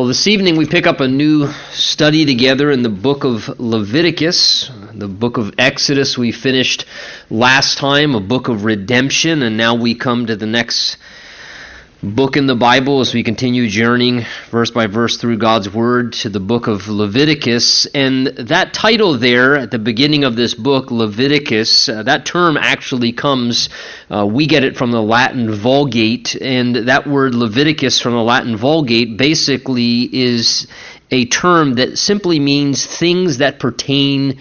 Well, this evening we pick up a new study together in the book of Leviticus, the book of Exodus. We finished last time a book of redemption, and now we come to the next book in the Bible as we continue journeying verse by verse through God's Word to the book of Leviticus. And that title there at the beginning of this book, Leviticus, uh, that term actually comes, uh, we get it from the Latin Vulgate, and that word Leviticus from the Latin Vulgate basically is a term that simply means things that pertain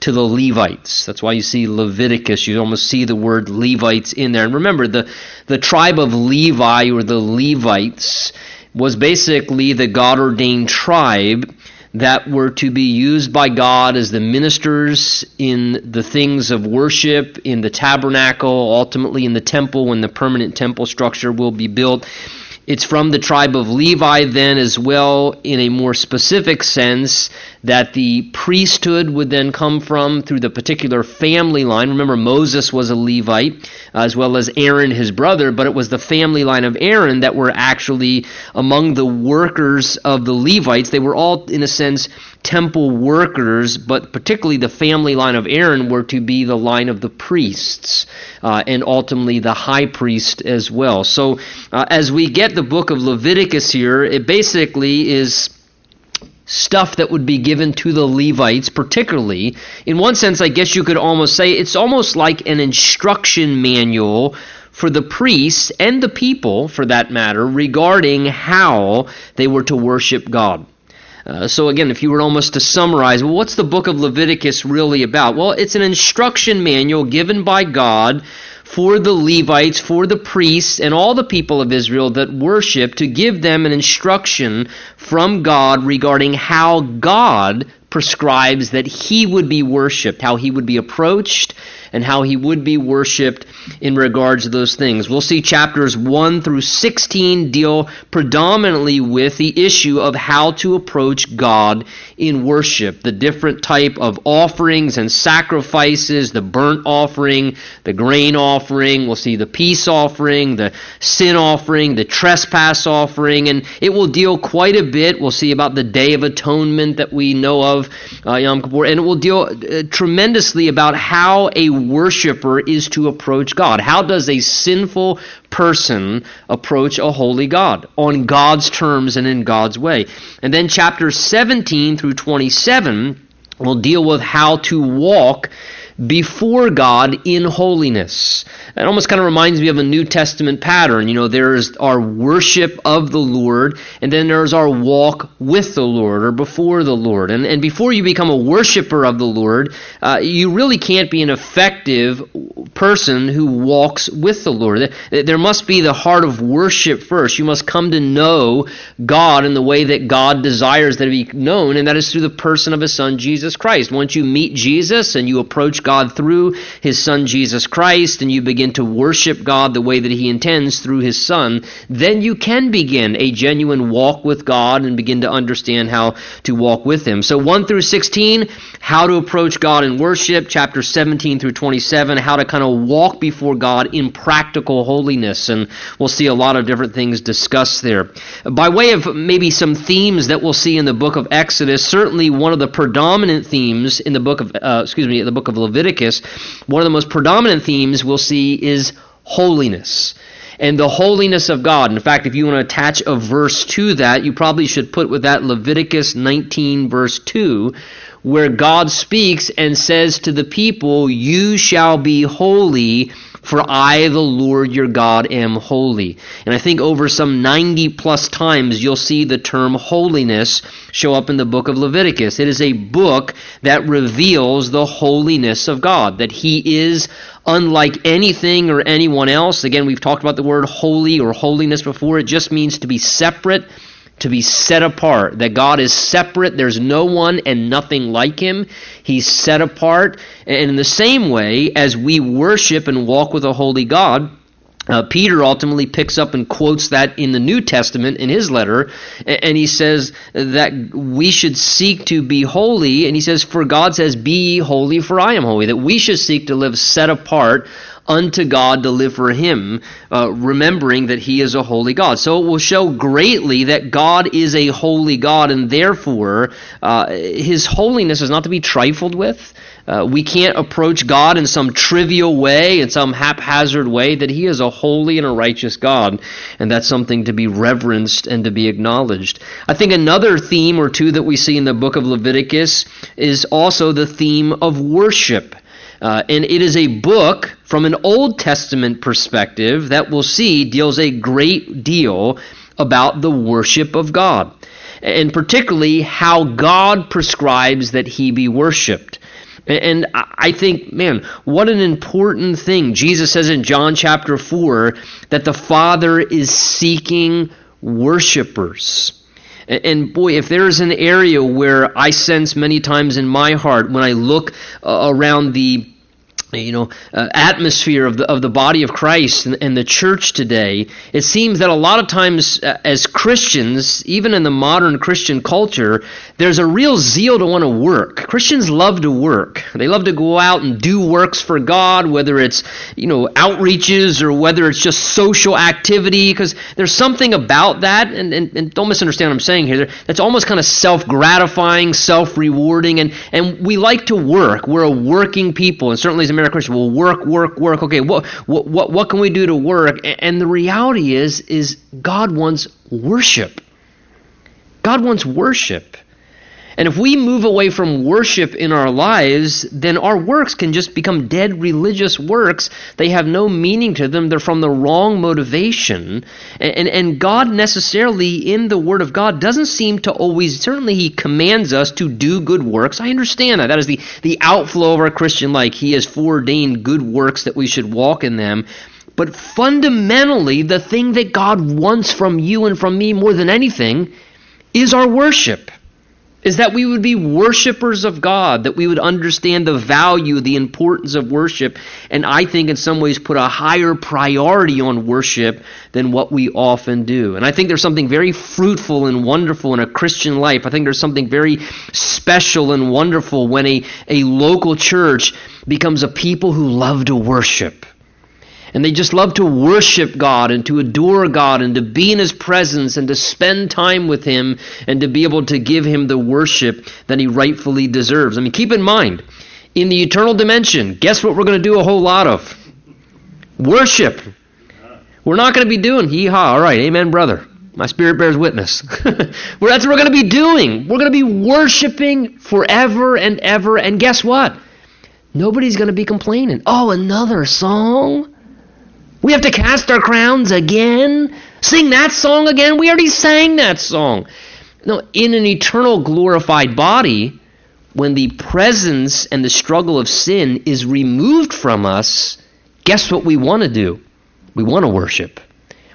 to the Levites. That's why you see Leviticus. You almost see the word Levites in there. And remember, the, the tribe of Levi or the Levites was basically the God ordained tribe that were to be used by God as the ministers in the things of worship, in the tabernacle, ultimately in the temple when the permanent temple structure will be built. It's from the tribe of Levi, then, as well, in a more specific sense, that the priesthood would then come from through the particular family line. Remember, Moses was a Levite, as well as Aaron, his brother, but it was the family line of Aaron that were actually among the workers of the Levites. They were all, in a sense, temple workers, but particularly the family line of Aaron were to be the line of the priests uh, and ultimately the high priest as well. So uh, as we get the book of Leviticus here, it basically is stuff that would be given to the Levites, particularly. In one sense, I guess you could almost say it's almost like an instruction manual for the priests and the people, for that matter, regarding how they were to worship God. Uh, so, again, if you were almost to summarize, well, what's the book of Leviticus really about? Well, it's an instruction manual given by God for the Levites, for the priests, and all the people of Israel that worship to give them an instruction from God regarding how God prescribes that He would be worshiped, how He would be approached, and how he would be worshiped in regards to those things. We'll see chapters 1 through 16 deal predominantly with the issue of how to approach God in worship, the different type of offerings and sacrifices, the burnt offering, the grain offering, we'll see the peace offering, the sin offering, the trespass offering, and it will deal quite a bit. We'll see about the Day of Atonement that we know of, uh, Yom Kippur, and it will deal uh, tremendously about how a worshiper is to approach God. How does a sinful person approach a holy God? On God's terms and in God's way. And then chapter 17 through 27 will deal with how to walk before God in holiness. It almost kind of reminds me of a New Testament pattern. You know, there's our worship of the Lord, and then there's our walk with the Lord or before the Lord. And, and before you become a worshiper of the Lord, uh, you really can't be an effective person who walks with the Lord. There must be the heart of worship first. You must come to know God in the way that God desires that it be known, and that is through the person of His Son, Jesus Christ. Once you meet Jesus and you approach God through His Son, Jesus Christ, and you begin begin to worship God the way that He intends through His Son, then you can begin a genuine walk with God and begin to understand how to walk with Him. So 1 through 16, how to approach God in worship. Chapter 17 through 27, how to kind of walk before God in practical holiness. And we'll see a lot of different things discussed there. By way of maybe some themes that we'll see in the book of Exodus, certainly one of the predominant themes in the book of, uh, excuse me, the book of Leviticus, one of the most predominant themes we'll see is holiness and the holiness of God. In fact, if you want to attach a verse to that, you probably should put with that Leviticus 19, verse 2, where God speaks and says to the people, You shall be holy for I, the Lord your God, am holy. And I think over some 90 plus times you'll see the term holiness show up in the book of Leviticus. It is a book that reveals the holiness of God, that He is unlike anything or anyone else. Again, we've talked about the word holy or holiness before. It just means to be separate to be set apart, that God is separate, there's no one and nothing like him. He's set apart. And in the same way, as we worship and walk with a holy God, uh, Peter ultimately picks up and quotes that in the New Testament in his letter, and he says that we should seek to be holy, and he says, For God says, Be holy, for I am holy. That we should seek to live set apart unto God to live for Him, uh, remembering that He is a holy God. So it will show greatly that God is a holy God, and therefore uh, His holiness is not to be trifled with. Uh, we can't approach God in some trivial way, in some haphazard way, that He is a holy and a righteous God, and that's something to be reverenced and to be acknowledged. I think another theme or two that we see in the book of Leviticus is also the theme of worship. Uh, and it is a book from an Old Testament perspective that we'll see deals a great deal about the worship of God, and particularly how God prescribes that He be worshiped. And I think, man, what an important thing. Jesus says in John chapter 4 that the Father is seeking worshipers. And boy, if there is an area where I sense many times in my heart when I look uh, around the you know uh, atmosphere of the of the body of Christ and, and, the church today, it seems that a lot of times uh, as Christians, even in the modern Christian culture, there's a real zeal to want to work. Christians love to work. They love to go out and do works for God, whether it's you know outreaches or whether it's just social activity. Because there's something about that, and, and, and don't misunderstand what I'm saying here. That's almost kind of self gratifying, self rewarding, and and we like to work. We're a working people, and certainly as American Christian, we'll work, work, work. Okay, what, what, what, what can we do to work? And the reality is, is God wants worship. God wants worship. And if we move away from worship in our lives, then our works can just become dead religious works. They have no meaning to them. They're from the wrong motivation. And, and, and, God necessarily, in the Word of God, doesn't seem to always, certainly He commands us to do good works. I understand that. That is the, the outflow of our Christian life. He has foreordained good works that we should walk in them. But fundamentally, the thing that God wants from you and from me more than anything is our worship is that we would be worshipers of God, that we would understand the value, the importance of worship, and I think in some ways put a higher priority on worship than what we often do. And I think there's something very fruitful and wonderful in a Christian life. I think there's something very special and wonderful when a, a local church becomes a people who love to worship. And they just love to worship God and to adore God and to be in His presence and to spend time with Him and to be able to give Him the worship that He rightfully deserves. I mean, keep in mind, in the eternal dimension, guess what we're going to do a whole lot of? Worship. We're not going to be doing hee haw. All right, amen, brother. My spirit bears witness. well, that's what we're going to be doing. We're going to be worshiping forever and ever. And guess what? Nobody's going to be complaining. Oh, another song? We have to cast our crowns again? Sing that song again? We already sang that song. No, in an eternal glorified body, when the presence and the struggle of sin is removed from us, guess what we want to do? We want to worship.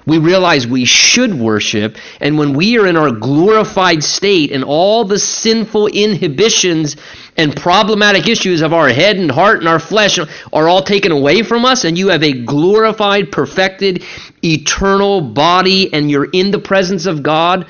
We realize we should worship, and when we are in our glorified state and all the sinful inhibitions and problematic issues of our head and heart and our flesh are all taken away from us, and you have a glorified, perfected, eternal body, and you're in the presence of God,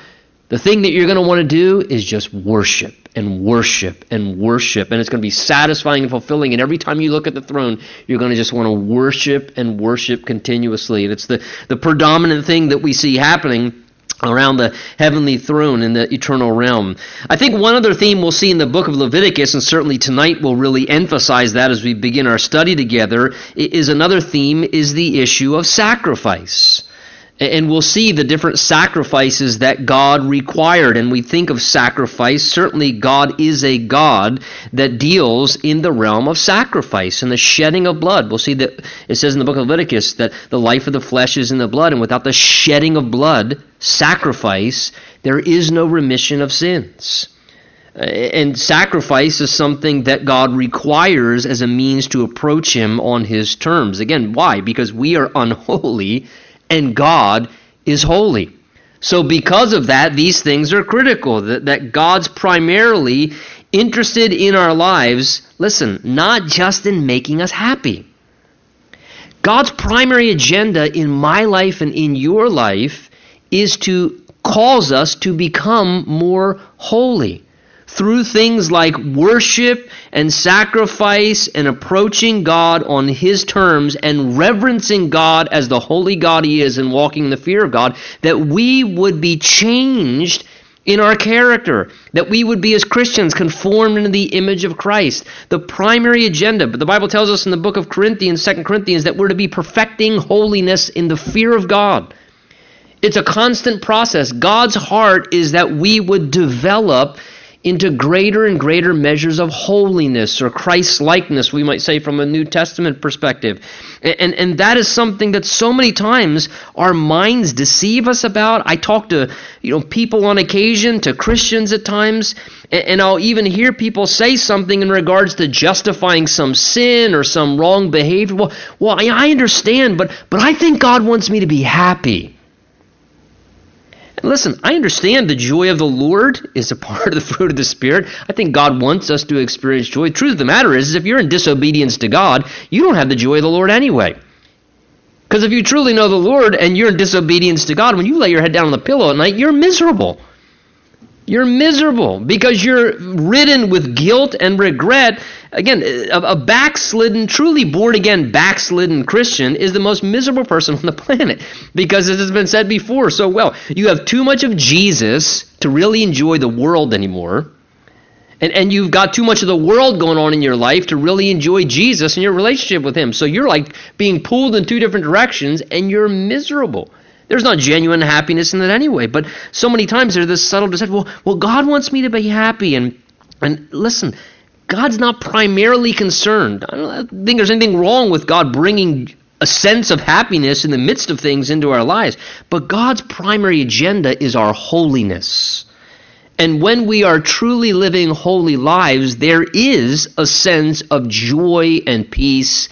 the thing that you're going to want to do is just worship and worship and worship. And it's going to be satisfying and fulfilling. And every time you look at the throne, you're going to just want to worship and worship continuously. And it's the, the predominant thing that we see happening around the heavenly throne in the eternal realm. I think one other theme we'll see in the book of Leviticus, and certainly tonight we'll really emphasize that as we begin our study together, is another theme is the issue of sacrifice. And we'll see the different sacrifices that God required. And we think of sacrifice. Certainly, God is a God that deals in the realm of sacrifice and the shedding of blood. We'll see that it says in the book of Leviticus that the life of the flesh is in the blood. And without the shedding of blood, sacrifice, there is no remission of sins. And sacrifice is something that God requires as a means to approach Him on His terms. Again, why? Because we are unholy and God is holy. So, because of that, these things are critical. That, that God's primarily interested in our lives, listen, not just in making us happy. God's primary agenda in my life and in your life is to cause us to become more holy. Through things like worship and sacrifice and approaching God on His terms and reverencing God as the holy God He is and walking in the fear of God, that we would be changed in our character, that we would be as Christians conformed into the image of Christ. The primary agenda, but the Bible tells us in the book of Corinthians, 2 Corinthians, that we're to be perfecting holiness in the fear of God. It's a constant process. God's heart is that we would develop into greater and greater measures of holiness or Christ likeness, we might say from a New Testament perspective. And, and that is something that so many times our minds deceive us about. I talk to you know people on occasion, to Christians at times, and, and I'll even hear people say something in regards to justifying some sin or some wrong behavior. Well, well I, I understand, but but I think God wants me to be happy. And listen, I understand the joy of the Lord is a part of the fruit of the Spirit. I think God wants us to experience joy. The truth of the matter is, is if you're in disobedience to God, you don't have the joy of the Lord anyway. Because if you truly know the Lord and you're in disobedience to God, when you lay your head down on the pillow at night, you're miserable. You're miserable because you're ridden with guilt and regret. Again, a, backslidden, truly born again, backslidden Christian is the most miserable person on the planet because as has been said before so well. You have too much of Jesus to really enjoy the world anymore. And, and you've got too much of the world going on in your life to really enjoy Jesus and your relationship with Him. So you're like being pulled in two different directions and you're miserable. There's not genuine happiness in that anyway. But so many times there's this subtle deception. Well, well, God wants me to be happy, and and listen, God's not primarily concerned. I don't think there's anything wrong with God bringing a sense of happiness in the midst of things into our lives. But God's primary agenda is our holiness. And when we are truly living holy lives, there is a sense of joy and peace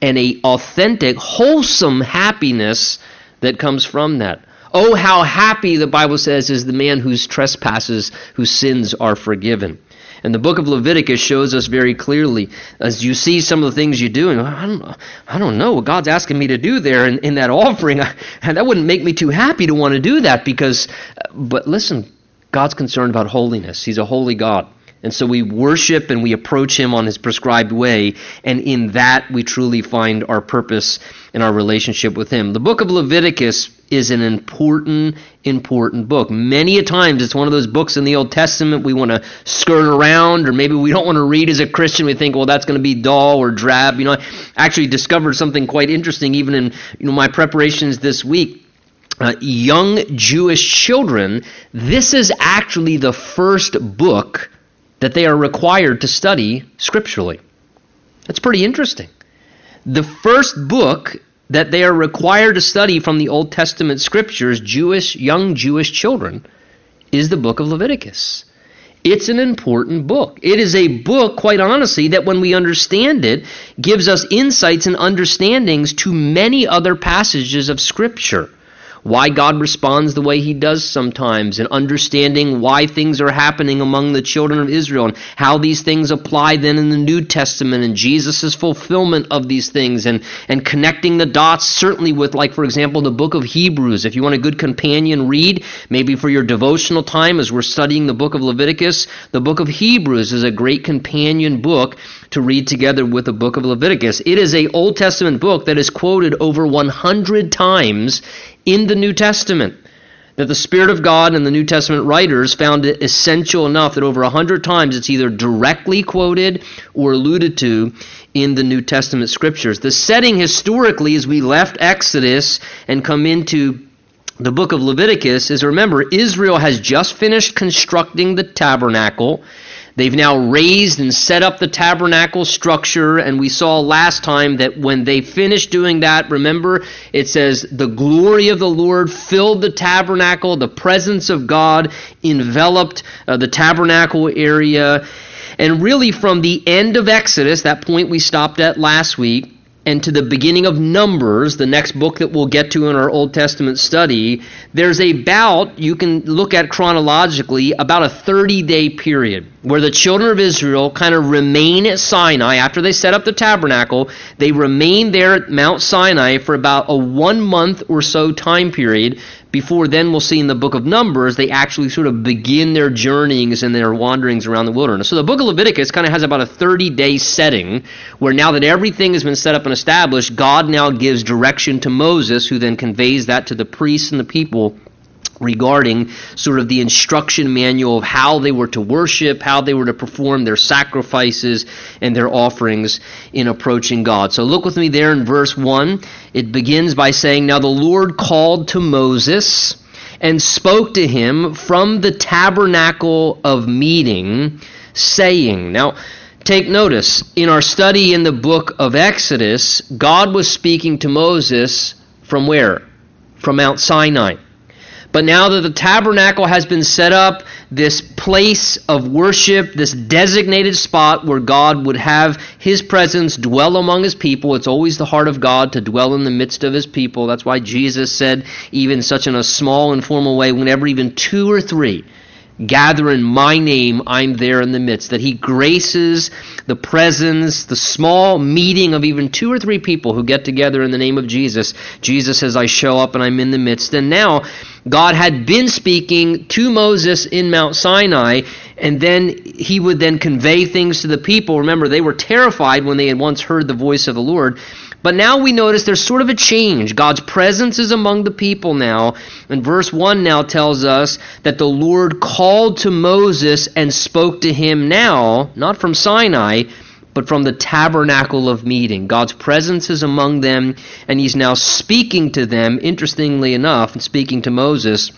and a authentic, wholesome happiness that comes from that. Oh, how happy, the Bible says, is the man whose trespasses, whose sins are forgiven. And the book of Leviticus shows us very clearly as you see some of the things you do, and I don't, I don't know what God's asking me to do there in, in that offering. I, and that wouldn't make me too happy to want to do that because, uh, but listen, God's concerned about holiness. He's a holy God. And so we worship and we approach Him on His prescribed way, and in that we truly find our purpose and our relationship with Him. The book of Leviticus is an important, important book. Many a times it's one of those books in the Old Testament we want to skirt around, or maybe we don't want to read as a Christian. We think, well, that's going to be dull or drab. You know, I actually discovered something quite interesting even in you know my preparations this week. Uh, young Jewish children, this is actually the first book that they are required to study scripturally. That's pretty interesting. The first book that they are required to study from the Old Testament scriptures, Jewish young Jewish children, is the book of Leviticus. It's an important book. It is a book, quite honestly, that when we understand it, gives us insights and understandings to many other passages of Scripture why God responds the way he does sometimes, and understanding why things are happening among the children of Israel, and how these things apply then in the New Testament, and Jesus' fulfillment of these things, and, and connecting the dots, certainly with, like, for example, the book of Hebrews. If you want a good companion read, maybe for your devotional time as we're studying the book of Leviticus, the book of Hebrews is a great companion book to read together with the book of Leviticus. It is a Old Testament book that is quoted over 100 times in the New Testament. That the Spirit of God and the New Testament writers found it essential enough that over a hundred times it's either directly quoted or alluded to in the New Testament scriptures. The setting historically, as we left Exodus and come into the book of Leviticus, is remember, Israel has just finished constructing the tabernacle. They've now raised and set up the tabernacle structure, and we saw last time that when they finished doing that, remember, it says, the glory of the Lord filled the tabernacle, the presence of God enveloped uh, the tabernacle area. And really, from the end of Exodus, that point we stopped at last week, and to the beginning of Numbers, the next book that we'll get to in our Old Testament study, there's about, you can look at chronologically, about a 30 day period where the children of Israel kind of remain at Sinai after they set up the tabernacle. They remain there at Mount Sinai for about a one month or so time period before then we'll see in the book of Numbers they actually sort of begin their journeyings and their wanderings around the wilderness. So the book of Leviticus kind of has about a 30 day setting where now that everything has been set up and established, God now gives direction to Moses, who then conveys that to the priests and the people regarding sort of the instruction manual of how they were to worship, how they were to perform their sacrifices and their offerings in approaching God. So look with me there in verse 1. It begins by saying, Now the Lord called to Moses and spoke to him from the tabernacle of meeting, saying, Now, take notice, in our study in the book of Exodus, God was speaking to Moses from where? From Mount Sinai. But now that the tabernacle has been set up, this place of worship, this designated spot where God would have his presence dwell among his people, it's always the heart of God to dwell in the midst of his people. That's why Jesus said, even such in a small, informal way, whenever even two or three gather in my name, I'm there in the midst. That he graces the presence, the small meeting of even two or three people who get together in the name of Jesus. Jesus says, I show up and I'm in the midst. And now, God had been speaking to Moses in Mount Sinai, and then he would then convey things to the people. Remember, they were terrified when they had once heard the voice of the Lord. But now we notice there's sort of a change. God's presence is among the people now. And verse 1 now tells us that the Lord called to Moses and spoke to him now, not from Sinai, but from the tabernacle of meeting. God's presence is among them, and he's now speaking to them, interestingly enough, and speaking to Moses,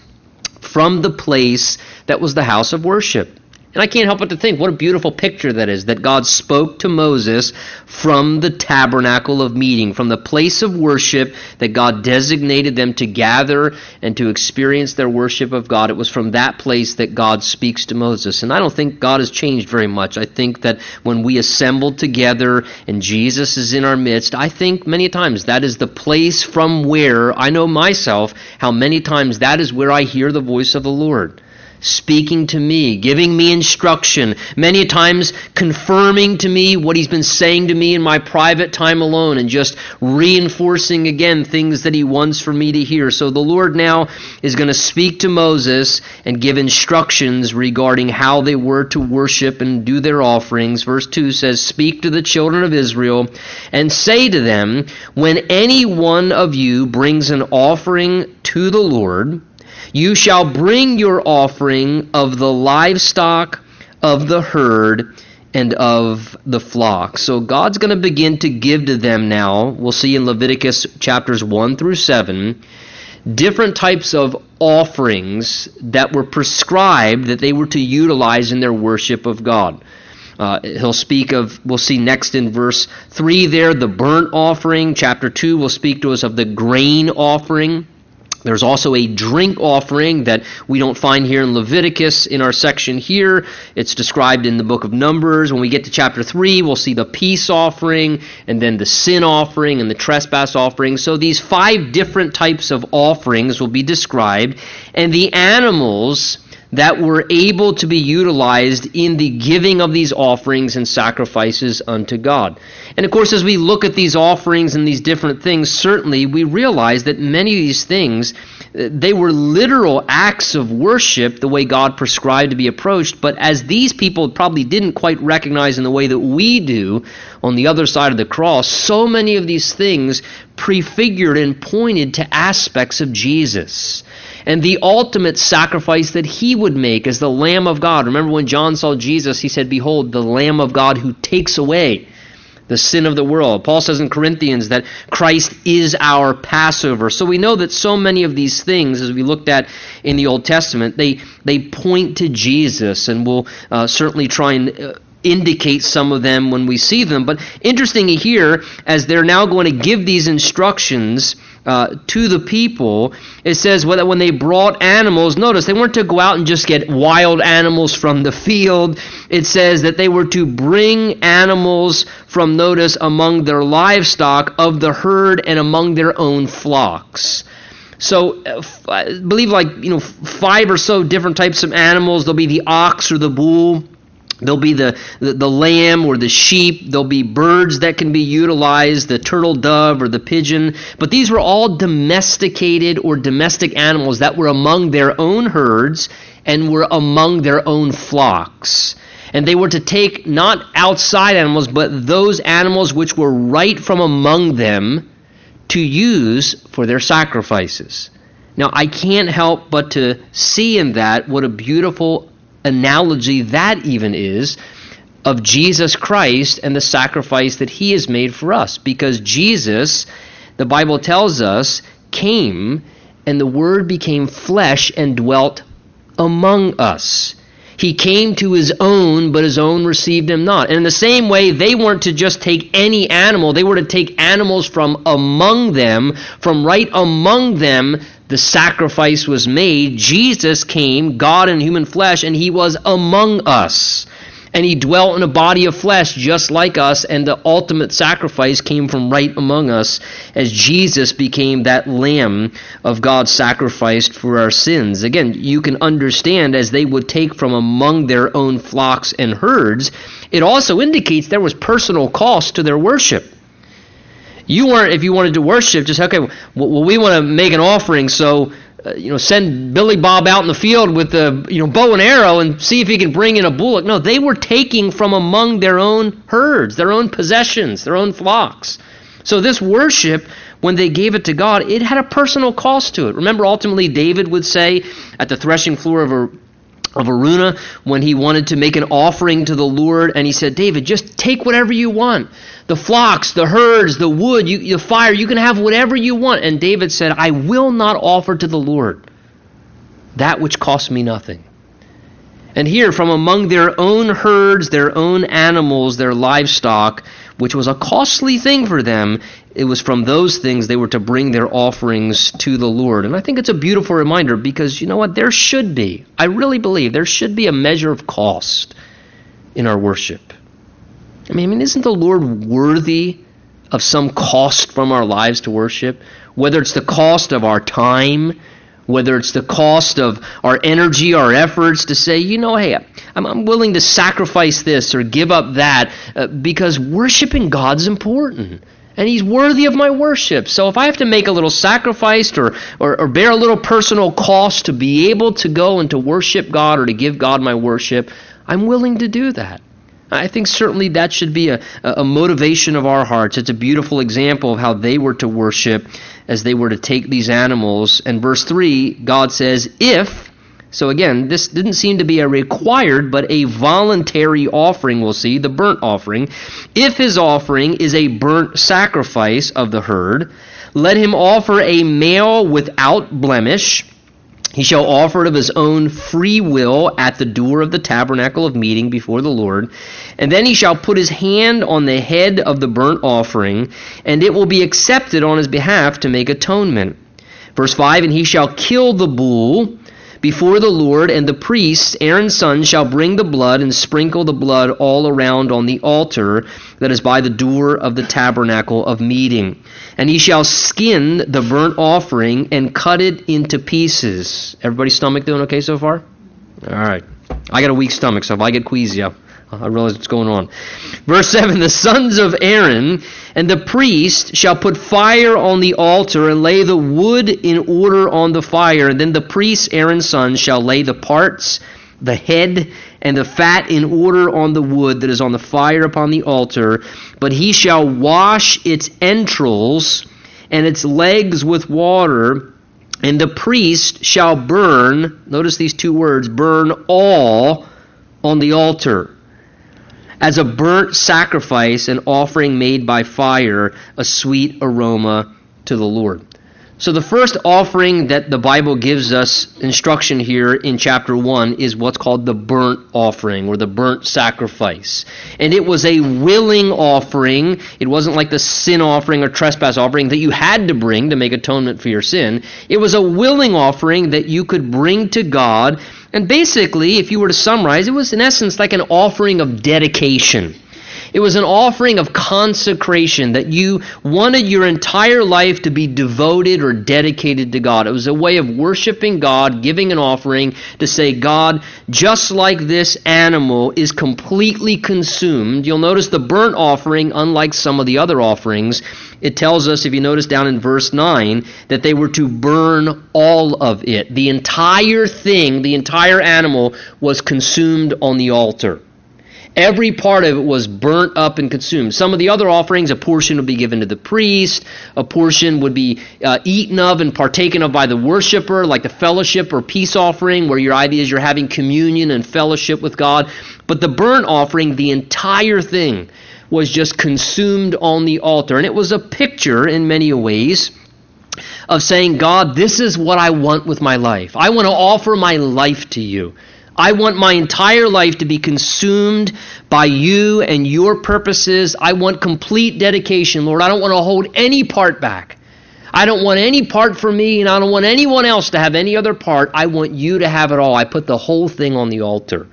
from the place that was the house of worship. And I can't help but to think what a beautiful picture that is that God spoke to Moses from the tabernacle of meeting, from the place of worship that God designated them to gather and to experience their worship of God. It was from that place that God speaks to Moses. And I don't think God has changed very much. I think that when we assemble together and Jesus is in our midst, I think many times that is the place from where I know myself how many times that is where I hear the voice of the Lord speaking to me, giving me instruction, many times confirming to me what he's been saying to me in my private time alone and just reinforcing again things that he wants for me to hear. So the Lord now is going to speak to Moses and give instructions regarding how they were to worship and do their offerings. Verse 2 says, Speak to the children of Israel and say to them, When any one of you brings an offering to the Lord, you shall bring your offering of the livestock, of the herd, and of the flock. So God's going to begin to give to them now. We'll see in Leviticus chapters 1 through 7 different types of offerings that were prescribed that they were to utilize in their worship of God. Uh, he'll speak of, we'll see next in verse 3 there, the burnt offering. Chapter 2 will speak to us of the grain offering. There's also a drink offering that we don't find here in Leviticus in our section here. It's described in the book of Numbers. When we get to chapter 3, we'll see the peace offering and then the sin offering and the trespass offering. So these five different types of offerings will be described. And the animals that were able to be utilized in the giving of these offerings and sacrifices unto God. And of course, as we look at these offerings and these different things, certainly we realize that many of these things, they were literal acts of worship the way God prescribed to be approached. But as these people probably didn't quite recognize in the way that we do on the other side of the cross, so many of these things prefigured and pointed to aspects of Jesus and the ultimate sacrifice that he would make as the Lamb of God. Remember when John saw Jesus, he said, Behold, the Lamb of God who takes away the sin of the world. Paul says in Corinthians that Christ is our Passover. So we know that so many of these things, as we looked at in the Old Testament, they, they point to Jesus, and we'll uh, certainly try and. Uh, indicate some of them when we see them. But interesting here, as they're now going to give these instructions uh, to the people, it says that when they brought animals, notice they weren't to go out and just get wild animals from the field. It says that they were to bring animals from, notice, among their livestock of the herd and among their own flocks. So, uh, I believe like, you know, five or so different types of animals. There'll be the ox or the bull There'll be the, the, the, lamb or the sheep. There'll be birds that can be utilized, the turtle dove or the pigeon. But these were all domesticated or domestic animals that were among their own herds and were among their own flocks. And they were to take not outside animals, but those animals which were right from among them to use for their sacrifices. Now, I can't help but to see in that what a beautiful analogy that even is of Jesus Christ and the sacrifice that he has made for us. Because Jesus, the Bible tells us, came and the Word became flesh and dwelt among us. He came to his own, but his own received him not. And in the same way, they weren't to just take any animal, they were to take animals from among them, from right among them the sacrifice was made. Jesus came, God in human flesh, and he was among us. And he dwelt in a body of flesh just like us, and the ultimate sacrifice came from right among us as Jesus became that lamb of God sacrificed for our sins. Again, you can understand as they would take from among their own flocks and herds, it also indicates there was personal cost to their worship. You weren't, if you wanted to worship, just, okay, well, we want to make an offering, so, uh, you know, send Billy Bob out in the field with the, you know, bow and arrow and see if he can bring in a bullock. No, they were taking from among their own herds, their own possessions, their own flocks. So this worship, when they gave it to God, it had a personal cost to it. Remember, ultimately, David would say at the threshing floor of a of Araunah when he wanted to make an offering to the Lord, and he said, David, just take whatever you want the flocks, the herds, the wood, you, the fire, you can have whatever you want. And David said, I will not offer to the Lord that which costs me nothing. And here, from among their own herds, their own animals, their livestock, which was a costly thing for them, it was from those things they were to bring their offerings to the Lord. And I think it's a beautiful reminder because you know what? There should be, I really believe, there should be a measure of cost in our worship. I mean, I mean, isn't the Lord worthy of some cost from our lives to worship? Whether it's the cost of our time, whether it's the cost of our energy, our efforts to say, you know, hey, I'm, I'm willing to sacrifice this or give up that uh, because worshiping God's important. And he's worthy of my worship. So if I have to make a little sacrifice or, or, or bear a little personal cost to be able to go and to worship God or to give God my worship, I'm willing to do that. I think certainly that should be a, a motivation of our hearts. It's a beautiful example of how they were to worship as they were to take these animals. And verse 3, God says, If, so again, this didn't seem to be a required, but a voluntary offering, we'll see, the burnt offering. If his offering is a burnt sacrifice of the herd, let him offer a male without blemish he shall offer it of his own free will at the door of the tabernacle of meeting before the Lord. And then he shall put his hand on the head of the burnt offering, and it will be accepted on his behalf to make atonement. Verse 5 And he shall kill the bull before the Lord, and the priests, Aaron's sons, shall bring the blood and sprinkle the blood all around on the altar that is by the door of the tabernacle of meeting. And he shall skin the burnt offering and cut it into pieces. Everybody's stomach doing okay so far? All right. I got a weak stomach, so if I get queasy, I realize what's going on. Verse 7 The sons of Aaron and the priest shall put fire on the altar and lay the wood in order on the fire. And then the priest, Aaron's son, shall lay the parts, the head, and the fat in order on the wood that is on the fire upon the altar. But he shall wash its entrails and its legs with water. And the priest shall burn, notice these two words, burn all on the altar as a burnt sacrifice, an offering made by fire, a sweet aroma to the Lord. So, the first offering that the Bible gives us instruction here in chapter 1 is what's called the burnt offering or the burnt sacrifice. And it was a willing offering. It wasn't like the sin offering or trespass offering that you had to bring to make atonement for your sin. It was a willing offering that you could bring to God and basically, if you were to summarize, it was in essence like an offering of dedication. It was an offering of consecration that you wanted your entire life to be devoted or dedicated to God. It was a way of worshiping God, giving an offering to say, God, just like this animal is completely consumed. You'll notice the burnt offering, unlike some of the other offerings, it tells us, if you notice down in verse 9, that they were to burn all of it. The entire thing, the entire animal, was consumed on the altar. Every part of it was burnt up and consumed. Some of the other offerings, a portion would be given to the priest, a portion would be uh, eaten of and partaken of by the worshiper, like the fellowship or peace offering, where your idea is you're having communion and fellowship with God. But the burnt offering, the entire thing, was just consumed on the altar. And it was a picture, in many ways, of saying, God, this is what I want with my life. I want to offer my life to you. I want my entire life to be consumed by you and your purposes. I want complete dedication, Lord. I don't want to hold any part back. I don't want any part for me, and I don't want anyone else to have any other part. I want you to have it all. I put the whole thing on the altar.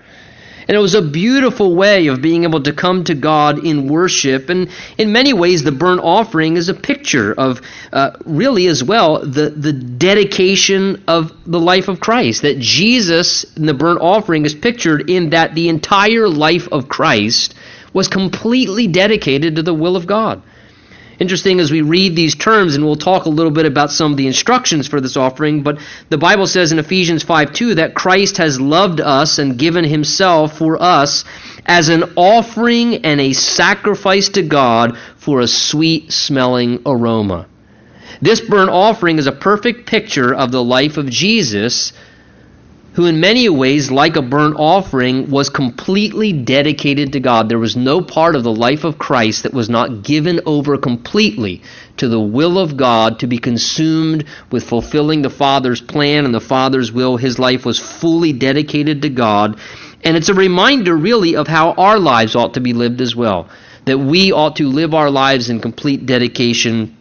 And it was a beautiful way of being able to come to God in worship. And in many ways, the burnt offering is a picture of, uh, really as well, the, the dedication of the life of Christ. That Jesus in the burnt offering is pictured in that the entire life of Christ was completely dedicated to the will of God. Interesting as we read these terms, and we'll talk a little bit about some of the instructions for this offering, but the Bible says in Ephesians 5 2 that Christ has loved us and given himself for us as an offering and a sacrifice to God for a sweet smelling aroma. This burnt offering is a perfect picture of the life of Jesus who in many ways, like a burnt offering, was completely dedicated to God. There was no part of the life of Christ that was not given over completely to the will of God to be consumed with fulfilling the Father's plan and the Father's will. His life was fully dedicated to God. And it's a reminder, really, of how our lives ought to be lived as well. That we ought to live our lives in complete dedication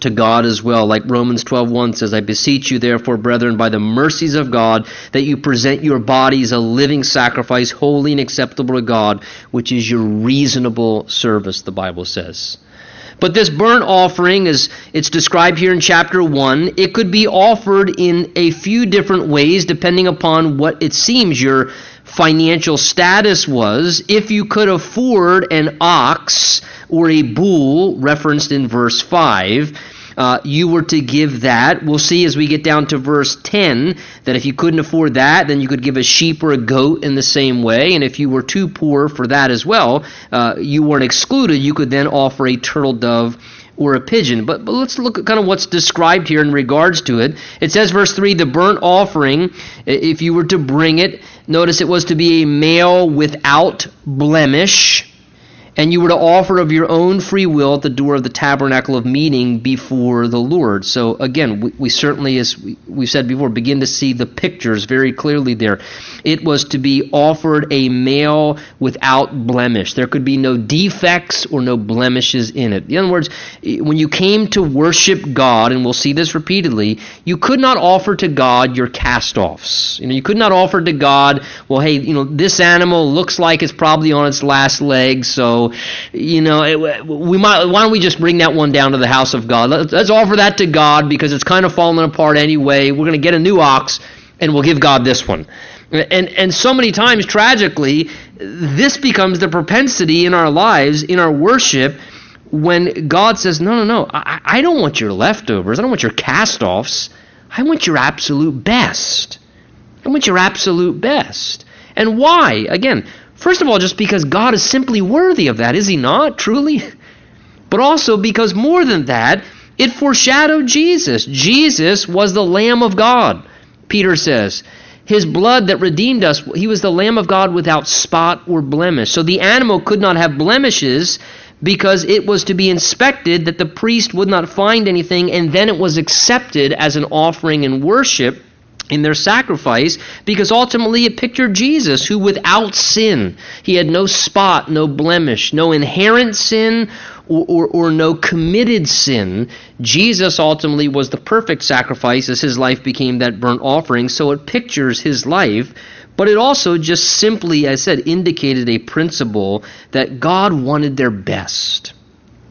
to God as well. Like Romans 12:1 says, "I beseech you therefore, brethren, by the mercies of God, that you present your bodies a living sacrifice, holy and acceptable to God, which is your reasonable service," the Bible says. But this burnt offering is it's described here in chapter 1. It could be offered in a few different ways depending upon what it seems your financial status was. If you could afford an ox or a bull referenced in verse 5, uh, you were to give that. We'll see as we get down to verse 10 that if you couldn't afford that, then you could give a sheep or a goat in the same way. And if you were too poor for that as well, uh, you weren't excluded. You could then offer a turtle dove or a pigeon. But, but let's look at kind of what's described here in regards to it. It says, verse 3 the burnt offering, if you were to bring it, notice it was to be a male without blemish and you were to offer of your own free will at the door of the tabernacle of meeting before the Lord. So again, we, we certainly, as we, we've said before, begin to see the pictures very clearly there. It was to be offered a male without blemish. There could be no defects or no blemishes in it. In other words, when you came to worship God, and we'll see this repeatedly, you could not offer to God your cast-offs. You know, you could not offer to God, well, hey, you know, this animal looks like it's probably on its last legs, so you know, it, we might. Why don't we just bring that one down to the house of God? Let's, let's offer that to God because it's kind of falling apart anyway. We're going to get a new ox, and we'll give God this one. And and so many times, tragically, this becomes the propensity in our lives, in our worship, when God says, "No, no, no, I, I don't want your leftovers. I don't want your cast-offs. I want your absolute best. I want your absolute best." And why? Again, First of all, just because God is simply worthy of that, is He not, truly? But also because more than that, it foreshadowed Jesus. Jesus was the Lamb of God, Peter says. His blood that redeemed us, he was the Lamb of God without spot or blemish. So the animal could not have blemishes because it was to be inspected that the priest would not find anything, and then it was accepted as an offering in worship in their sacrifice because ultimately it pictured Jesus, who without sin, he had no spot, no blemish, no inherent sin or, or, or, no committed sin. Jesus ultimately was the perfect sacrifice as his life became that burnt offering, so it pictures his life But it also just simply, as I said, indicated a principle that God wanted their best.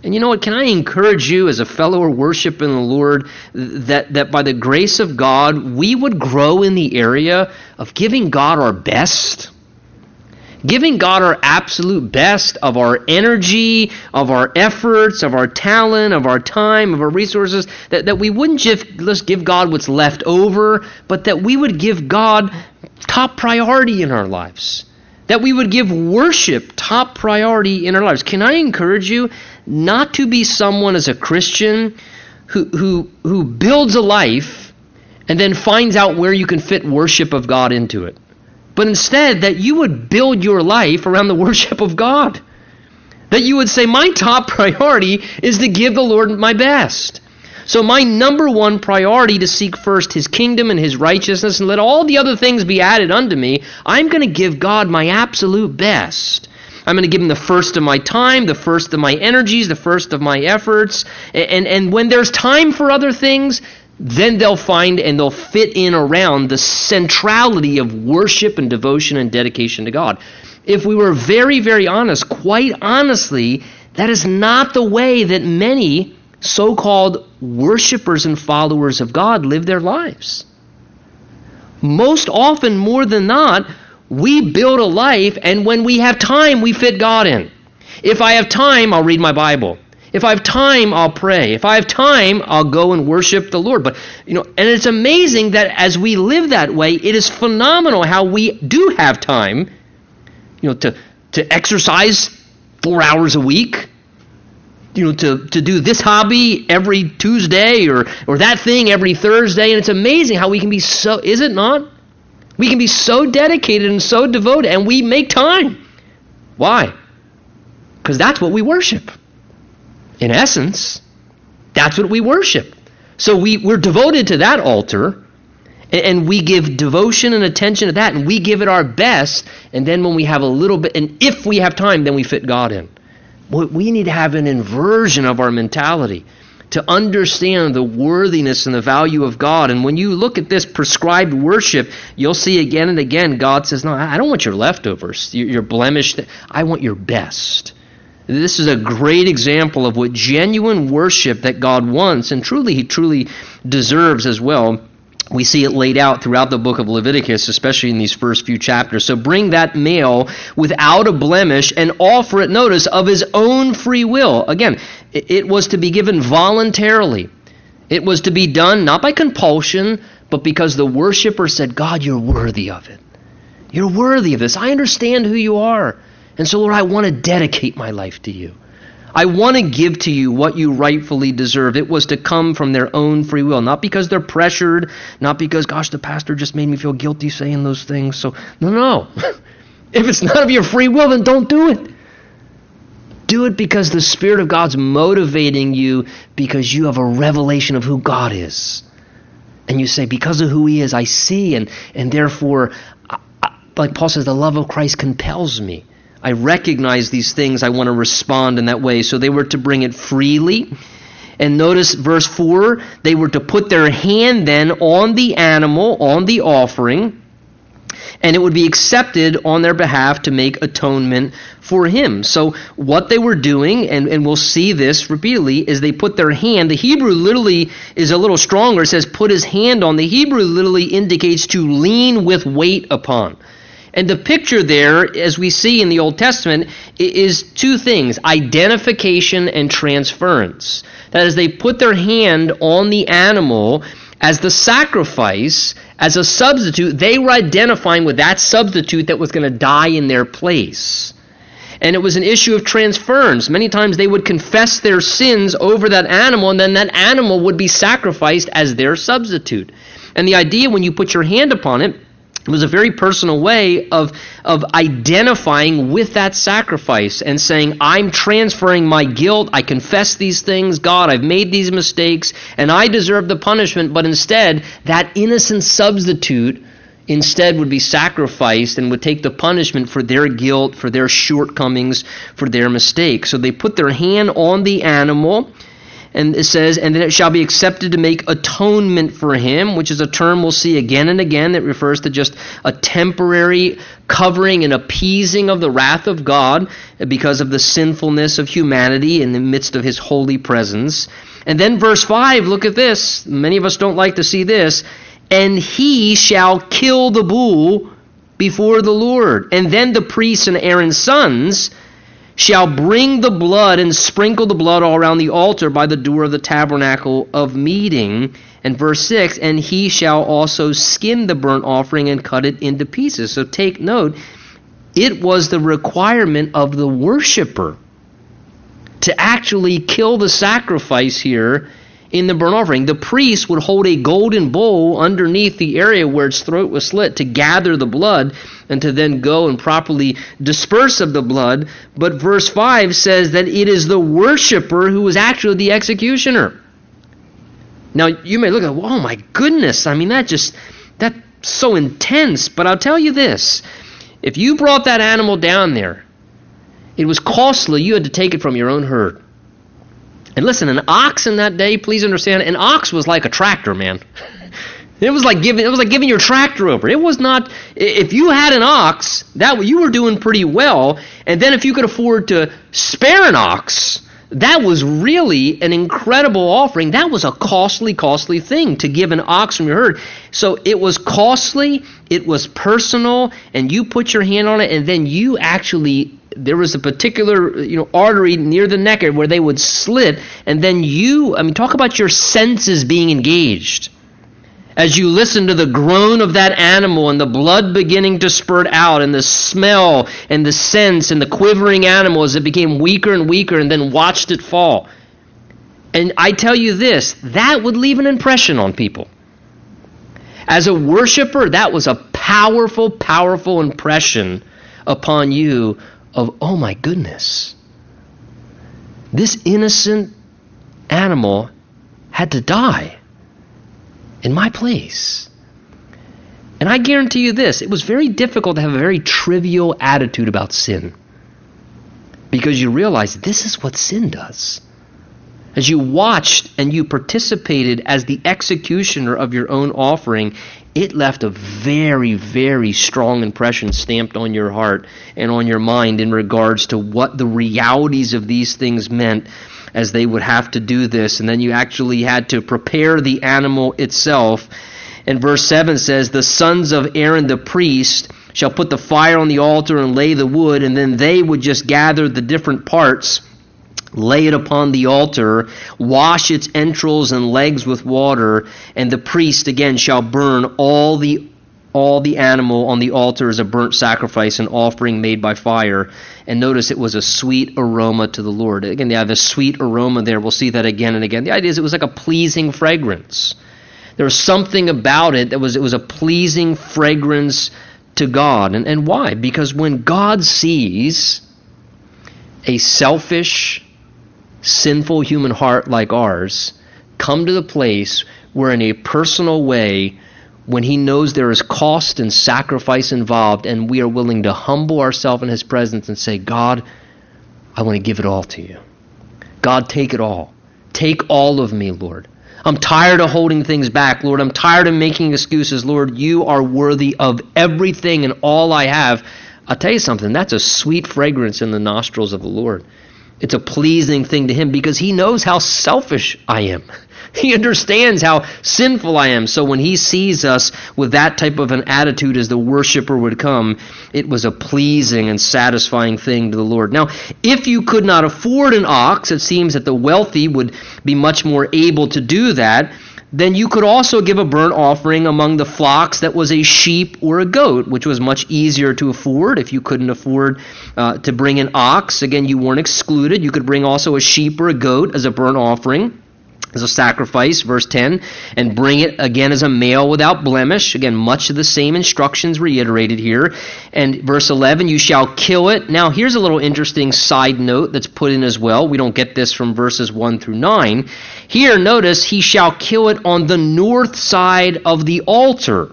And you know what? Can I encourage you as a fellow worship in the Lord that, that by the grace of God, we would grow in the area of giving God our best? Giving God our absolute best of our energy, of our efforts, of our talent, of our time, of our resources, that, that we wouldn't just give God what's left over, but that we would give God top priority in our lives. That we would give worship top priority in our lives. Can I encourage you not to be someone as a Christian who, who, who builds a life and then finds out where you can fit worship of God into it? But instead, that you would build your life around the worship of God. That you would say, My top priority is to give the Lord my best. So, my number one priority to seek first his kingdom and his righteousness and let all the other things be added unto me, I'm going to give God my absolute best. I'm going to give him the first of my time, the first of my energies, the first of my efforts. And, and when there's time for other things, then they'll find and they'll fit in around the centrality of worship and devotion and dedication to God. If we were very, very honest, quite honestly, that is not the way that many so called worshipers and followers of God live their lives. Most often, more than not, we build a life, and when we have time, we fit God in. If I have time, I'll read my Bible. If I have time, I'll pray. If I have time, I'll go and worship the Lord. But, you know, and it's amazing that as we live that way, it is phenomenal how we do have time, you know, to, to exercise four hours a week, you know, to, to do this hobby every Tuesday or, or that thing every Thursday. And it's amazing how we can be so, is it not? We can be so dedicated and so devoted, and we make time. Why? Because that's what we worship. In essence, that's what we worship. So we, we're devoted to that altar, and we give devotion and attention to that, and we give it our best. And then when we have a little bit, and if we have time, then we fit God in. We need to have an inversion of our mentality to understand the worthiness and the value of God. And when you look at this prescribed worship, you'll see again and again God says, No, I don't want your leftovers, your blemished. I want your best. This is a great example of what genuine worship that God wants, and truly, He truly deserves as well we see it laid out throughout the book of Leviticus, especially in these first few chapters. So bring that male without a blemish and offer it, notice, of his own free will. Again, it was to be given voluntarily. It was to be done not by compulsion, but because the worshiper said, God, you're worthy of it. You're worthy of this. I understand who you are. And so, Lord, I want to dedicate my life to you. I want to give to you what you rightfully deserve. It was to come from their own free will, not because they're pressured, not because, gosh, the pastor just made me feel guilty saying those things. So, no, no. if it's not of your free will, then don't do it. Do it because the Spirit of God's motivating you because you have a revelation of who God is. And you say, because of who He is, I see, and, and therefore, I, I, like Paul says, the love of Christ compels me. I recognize these things. I want to respond in that way. So they were to bring it freely. And notice verse 4 they were to put their hand then on the animal, on the offering, and it would be accepted on their behalf to make atonement for him. So what they were doing, and, and we'll see this repeatedly, is they put their hand. The Hebrew literally is a little stronger. It says put his hand on. The Hebrew literally indicates to lean with weight upon. And the picture there, as we see in the Old Testament, is two things identification and transference. That is, they put their hand on the animal as the sacrifice, as a substitute. They were identifying with that substitute that was going to die in their place. And it was an issue of transference. Many times they would confess their sins over that animal, and then that animal would be sacrificed as their substitute. And the idea when you put your hand upon it it was a very personal way of, of identifying with that sacrifice and saying, I'm transferring my guilt. I confess these things. God, I've made these mistakes and I deserve the punishment. But instead, that innocent substitute instead would be sacrificed and would take the punishment for their guilt, for their shortcomings, for their mistakes. So they put their hand on the animal And it says, and then it shall be accepted to make atonement for him, which is a term we'll see again and again that refers to just a temporary covering and appeasing of the wrath of God because of the sinfulness of humanity in the midst of his holy presence. And then verse 5, look at this. Many of us don't like to see this. And he shall kill the bull before the Lord. And then the priests and Aaron's sons shall bring the blood and sprinkle the blood all around the altar by the door of the tabernacle of meeting. And verse 6 And he shall also skin the burnt offering and cut it into pieces. So take note, it was the requirement of the worshiper to actually kill the sacrifice here in the burnt offering. The priest would hold a golden bowl underneath the area where its throat was slit to gather the blood and to then go and properly disperse of the blood. But verse 5 says that it is the worshiper who is actually the executioner. Now, you may look at, oh my goodness, I mean, that just, that's so intense. But I'll tell you this if you brought that animal down there, it was costly. You had to take it from your own herd. And listen, an ox in that day, please understand, an ox was like a tractor, man. It was like giving it was like giving your tractor over. It was not if you had an ox, that you were doing pretty well, and then if you could afford to spare an ox, that was really an incredible offering. That was a costly, costly thing to give an ox from your herd. So it was costly, it was personal, and you put your hand on it, and then you actually there was a particular you know artery near the neck where they would slit, and then you I mean talk about your senses being engaged. As you listen to the groan of that animal and the blood beginning to spurt out, and the smell and the sense and the quivering animal as it became weaker and weaker, and then watched it fall. And I tell you this, that would leave an impression on people. As a worshiper, that was a powerful, powerful impression upon you of, oh my goodness, this innocent animal had to die in my place. And I guarantee you this it was very difficult to have a very trivial attitude about sin. Because you realize this is what sin does. As you watched and you participated as the executioner of your own offering, it left a very, very strong impression stamped on your heart and on your mind in regards to what the realities of these things meant as they would have to do this. And then you actually had to prepare the animal itself. And verse 7 says, The sons of Aaron the priest shall put the fire on the altar and lay the wood, and then they would just gather the different parts lay it upon the altar, wash its entrails and legs with water, and the priest again shall burn all the all the animal on the altar as a burnt sacrifice, an offering made by fire. And notice it was a sweet aroma to the Lord. Again, they have a sweet aroma there. We'll see that again and again. The idea is it was like a pleasing fragrance. There was something about it that was it was a pleasing fragrance to God. And, and why? Because when God sees a selfish, sinful human heart like ours come to the place where, in a personal way, when he knows there is cost and sacrifice involved, and we are willing to humble ourselves in his presence and say, God, I want to give it all to you. God, take it all. Take all of me, Lord. I'm tired of holding things back, Lord. I'm tired of making excuses, Lord. You are worthy of everything and all I have. I'll tell you something, that's a sweet fragrance in the nostrils of the Lord. It's a pleasing thing to him because he knows how selfish I am. He understands how sinful I am. So when he sees us with that type of an attitude as the worshiper would come, it was a pleasing and satisfying thing to the Lord. Now, if you could not afford an ox, it seems that the wealthy would be much more able to do that then you could also give a burnt offering among the flocks that was a sheep or a goat, which was much easier to afford. If you couldn't afford uh, to bring an ox, again, you weren't excluded. You could bring also a sheep or a goat as a burnt offering as a sacrifice, verse 10, and bring it again as a male without blemish. Again, much of the same instructions reiterated here. And verse 11, you shall kill it. Now, here's a little interesting side note that's put in as well. We don't get this from verses 1 through 9. Here, notice, he shall kill it on the north side of the altar.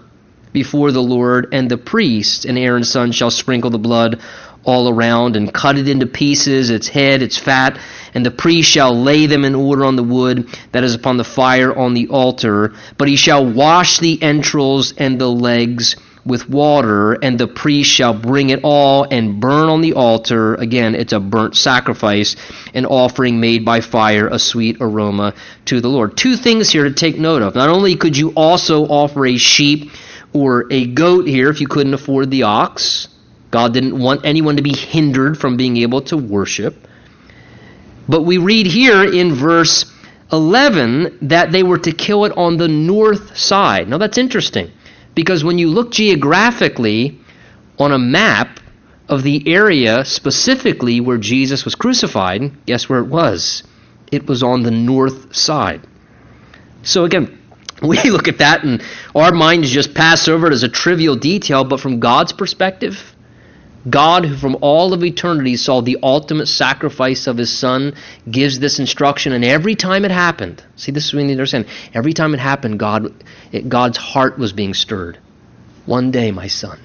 before the Lord, and the priest and Aaron's son shall sprinkle the blood all around and cut it into pieces, its head, its fat, and the priest shall lay them in order on the wood that is upon the fire on the altar. But he shall wash the entrails and the legs with water, and the priest shall bring it all and burn on the altar. Again, it's a burnt sacrifice, an offering made by fire, a sweet aroma to the Lord. Two things here to take note of. Not only could you also offer a sheep or a goat here if you couldn't afford the ox, God didn't want anyone to be hindered from being able to worship. But we read here in verse 11 that they were to kill it on the north side. Now that's interesting because when you look geographically on a map of the area specifically where Jesus was crucified, guess where it was? It was on the north side. So again, we look at that and our minds just pass over it as a trivial detail, but from God's perspective, God, who from all of eternity saw the ultimate sacrifice of his son, gives this instruction, and every time it happened, see, this is what we need to understand. Every time it happened, God, it, God's heart was being stirred. One day, my son,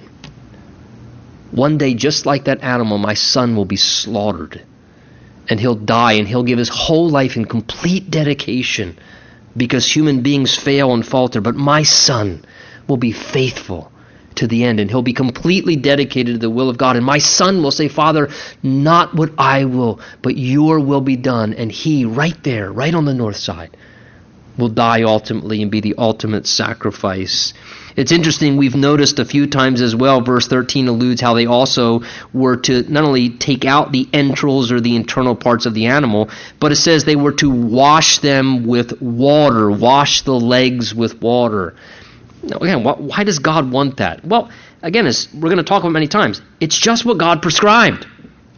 one day, just like that animal, my son will be slaughtered, and he'll die, and he'll give his whole life in complete dedication because human beings fail and falter, but my son will be faithful to the end, and he'll be completely dedicated to the will of God. And my son will say, Father, not what I will, but your will be done. And he, right there, right on the north side, will die ultimately and be the ultimate sacrifice. It's interesting, we've noticed a few times as well, verse 13 alludes how they also were to not only take out the entrails or the internal parts of the animal, but it says they were to wash them with water, wash the legs with water. Again, why does God want that? Well, again, as we're going to talk about many times, it's just what God prescribed.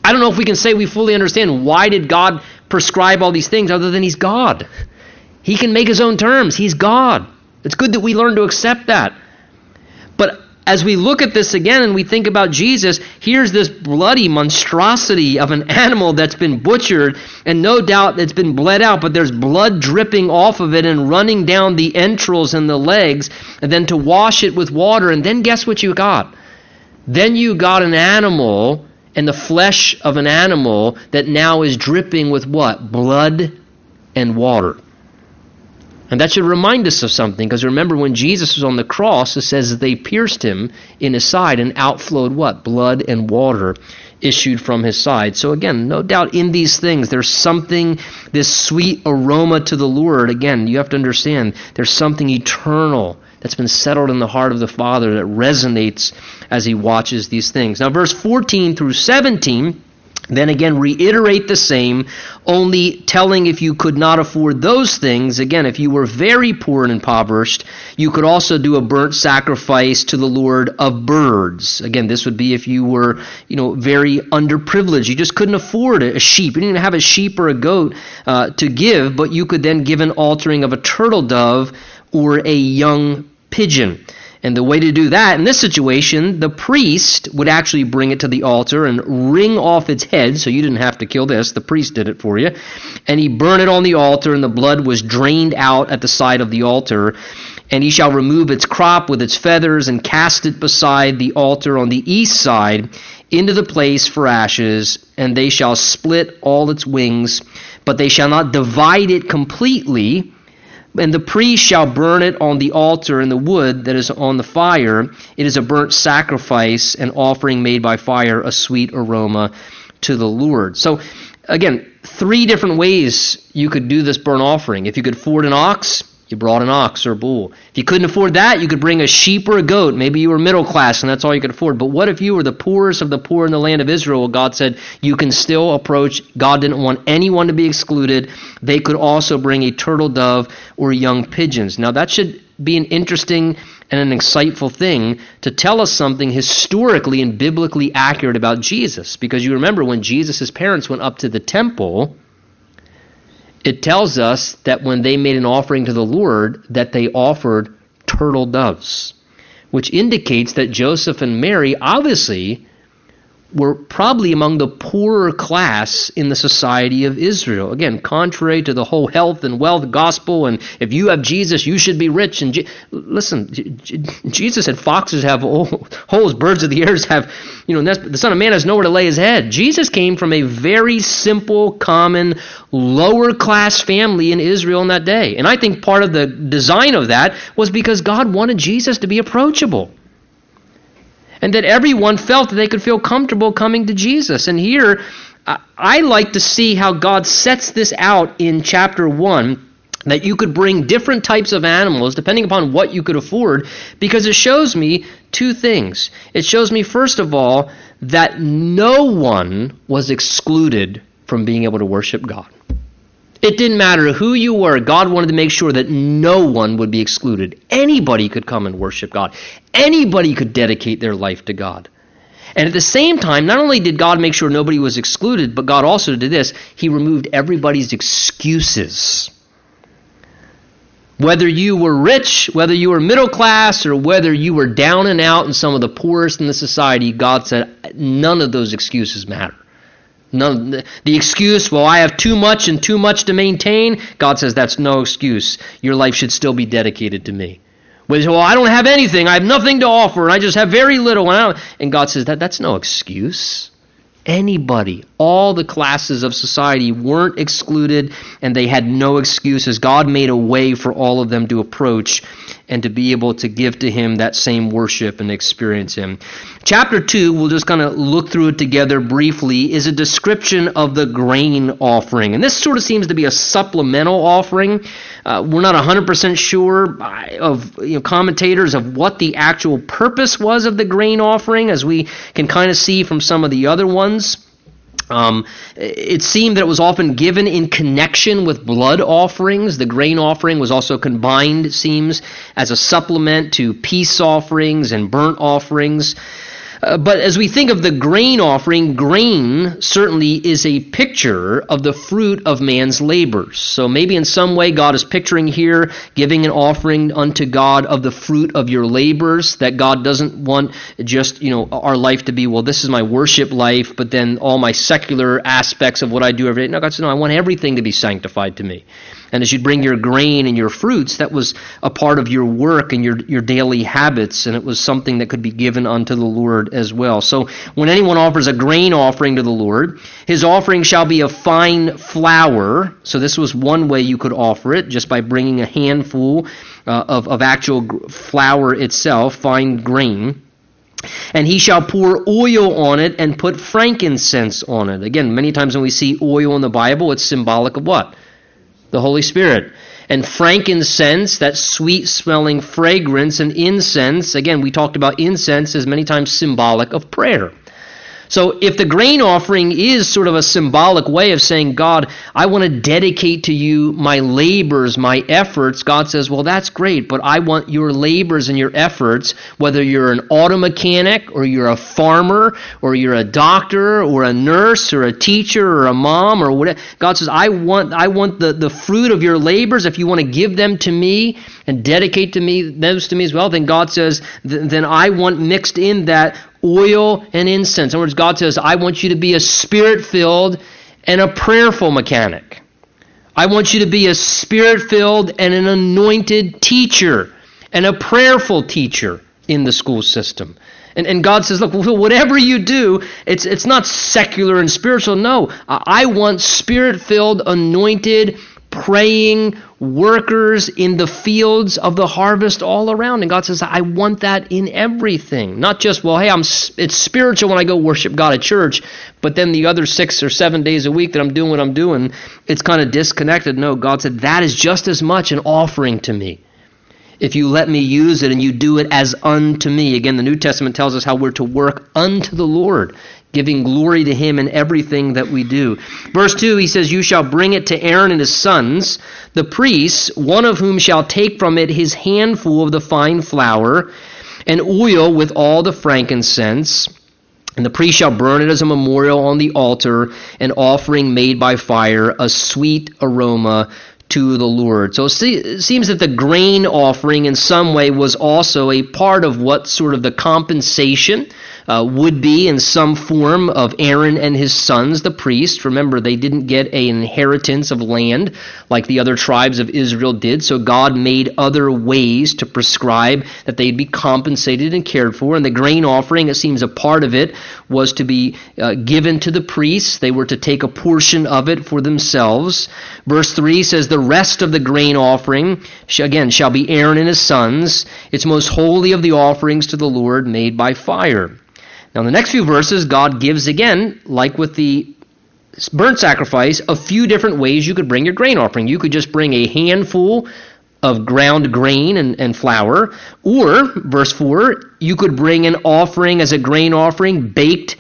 I don't know if we can say we fully understand why did God prescribe all these things other than he's God. He can make his own terms. He's God. It's good that we learn to accept that. As we look at this again and we think about Jesus, here's this bloody monstrosity of an animal that's been butchered, and no doubt it's been bled out, but there's blood dripping off of it and running down the entrails and the legs, and then to wash it with water, and then guess what you got? Then you got an animal and the flesh of an animal that now is dripping with what? Blood and water. And that should remind us of something, because remember when Jesus was on the cross, it says that they pierced him in his side and outflowed what? Blood and water issued from his side. So again, no doubt in these things, there's something, this sweet aroma to the Lord. Again, you have to understand, there's something eternal that's been settled in the heart of the Father that resonates as he watches these things. Now, verse 14 through 17 then again, reiterate the same, only telling if you could not afford those things. Again, if you were very poor and impoverished, you could also do a burnt sacrifice to the Lord of birds. Again, this would be if you were, you know, very underprivileged. You just couldn't afford a sheep. You didn't even have a sheep or a goat uh, to give, but you could then give an altering of a turtle dove or a young pigeon. And the way to do that in this situation, the priest would actually bring it to the altar and wring off its head, so you didn't have to kill this, the priest did it for you. And he burned it on the altar, and the blood was drained out at the side of the altar. And he shall remove its crop with its feathers and cast it beside the altar on the east side into the place for ashes, and they shall split all its wings, but they shall not divide it completely and the priest shall burn it on the altar in the wood that is on the fire. It is a burnt sacrifice, an offering made by fire, a sweet aroma to the Lord. So, again, three different ways you could do this burnt offering. If you could afford an ox, you brought an ox or a bull. If you couldn't afford that, you could bring a sheep or a goat. Maybe you were middle class and that's all you could afford. But what if you were the poorest of the poor in the land of Israel? God said you can still approach. God didn't want anyone to be excluded. They could also bring a turtle dove or young pigeons. Now that should be an interesting and an insightful thing to tell us something historically and biblically accurate about Jesus. Because you remember when Jesus' parents went up to the temple, it tells us that when they made an offering to the Lord, that they offered turtle doves, which indicates that Joseph and Mary obviously were probably among the poorer class in the society of Israel. Again, contrary to the whole health and wealth gospel, and if you have Jesus, you should be rich. And Je- listen, Jesus said, "Foxes have holes, birds of the air have, you know, the Son of Man has nowhere to lay his head." Jesus came from a very simple, common, lower class family in Israel in that day, and I think part of the design of that was because God wanted Jesus to be approachable and that everyone felt that they could feel comfortable coming to Jesus. And here, I like to see how God sets this out in chapter 1 that you could bring different types of animals depending upon what you could afford because it shows me two things. It shows me, first of all, that no one was excluded from being able to worship God. It didn't matter who you were. God wanted to make sure that no one would be excluded. Anybody could come and worship God. Anybody could dedicate their life to God. And at the same time, not only did God make sure nobody was excluded, but God also did this. He removed everybody's excuses. Whether you were rich, whether you were middle class, or whether you were down and out and some of the poorest in the society, God said none of those excuses matter. None, the excuse, well, I have too much and too much to maintain, God says that's no excuse. Your life should still be dedicated to me. Well, I don't have anything. I have nothing to offer, and I just have very little. And, and God says that that's no excuse. Anybody, all the classes of society weren't excluded, and they had no excuses. God made a way for all of them to approach and to be able to give to him that same worship and experience him. Chapter 2, we'll just kind of look through it together briefly, is a description of the grain offering. And this sort of seems to be a supplemental offering. Uh, we're not 100% sure of you know, commentators of what the actual purpose was of the grain offering, as we can kind of see from some of the other ones. Um, it seemed that it was often given in connection with blood offerings. The grain offering was also combined, it seems, as a supplement to peace offerings and burnt offerings. Uh, but as we think of the grain offering, grain certainly is a picture of the fruit of man's labors. So maybe in some way God is picturing here giving an offering unto God of the fruit of your labors, that God doesn't want just, you know, our life to be, well, this is my worship life, but then all my secular aspects of what I do every day. No, God said, no, I want everything to be sanctified to me. And as you bring your grain and your fruits, that was a part of your work and your, your daily habits, and it was something that could be given unto the Lord as well. So when anyone offers a grain offering to the Lord, his offering shall be of fine flour. So this was one way you could offer it, just by bringing a handful uh, of, of actual flour itself, fine grain. And he shall pour oil on it and put frankincense on it. Again, many times when we see oil in the Bible, it's symbolic of what? The Holy Spirit. And frankincense, that sweet smelling fragrance, and incense, again, we talked about incense as many times symbolic of prayer. So if the grain offering is sort of a symbolic way of saying, God, I want to dedicate to you my labors, my efforts, God says, well, that's great, but I want your labors and your efforts, whether you're an auto mechanic or you're a farmer or you're a doctor or a nurse or a teacher or a mom or whatever. God says, I want, I want the, the fruit of your labors. If you want to give them to me and dedicate to me, those to me as well, then God says, then I want mixed in that oil and incense. In other words, God says, I want you to be a spirit filled and a prayerful mechanic. I want you to be a spirit filled and an anointed teacher and a prayerful teacher in the school system. And, and God says, look, whatever you do, it's, it's not secular and spiritual. No, I want spirit filled, anointed, praying workers in the fields of the harvest all around. And God says, I want that in everything. Not just, well, hey, I'm it's spiritual when I go worship God at church, but then the other six or seven days a week that I'm doing what I'm doing, it's kind of disconnected. No, God said, that is just as much an offering to me. If you let me use it and you do it as unto me. Again, the New Testament tells us how we're to work unto the Lord giving glory to him in everything that we do. Verse 2, he says, You shall bring it to Aaron and his sons, the priests, one of whom shall take from it his handful of the fine flour, and oil with all the frankincense. And the priest shall burn it as a memorial on the altar, an offering made by fire, a sweet aroma to the Lord. So it seems that the grain offering in some way was also a part of what sort of the compensation uh, would be in some form of Aaron and his sons, the priests. Remember, they didn't get an inheritance of land like the other tribes of Israel did, so God made other ways to prescribe that they'd be compensated and cared for. And the grain offering, it seems a part of it, was to be uh, given to the priests. They were to take a portion of it for themselves. Verse 3 says, The rest of the grain offering, again, shall be Aaron and his sons. It's most holy of the offerings to the Lord made by fire. Now, in the next few verses, God gives again, like with the burnt sacrifice, a few different ways you could bring your grain offering. You could just bring a handful of ground grain and, and flour, or, verse 4, you could bring an offering as a grain offering baked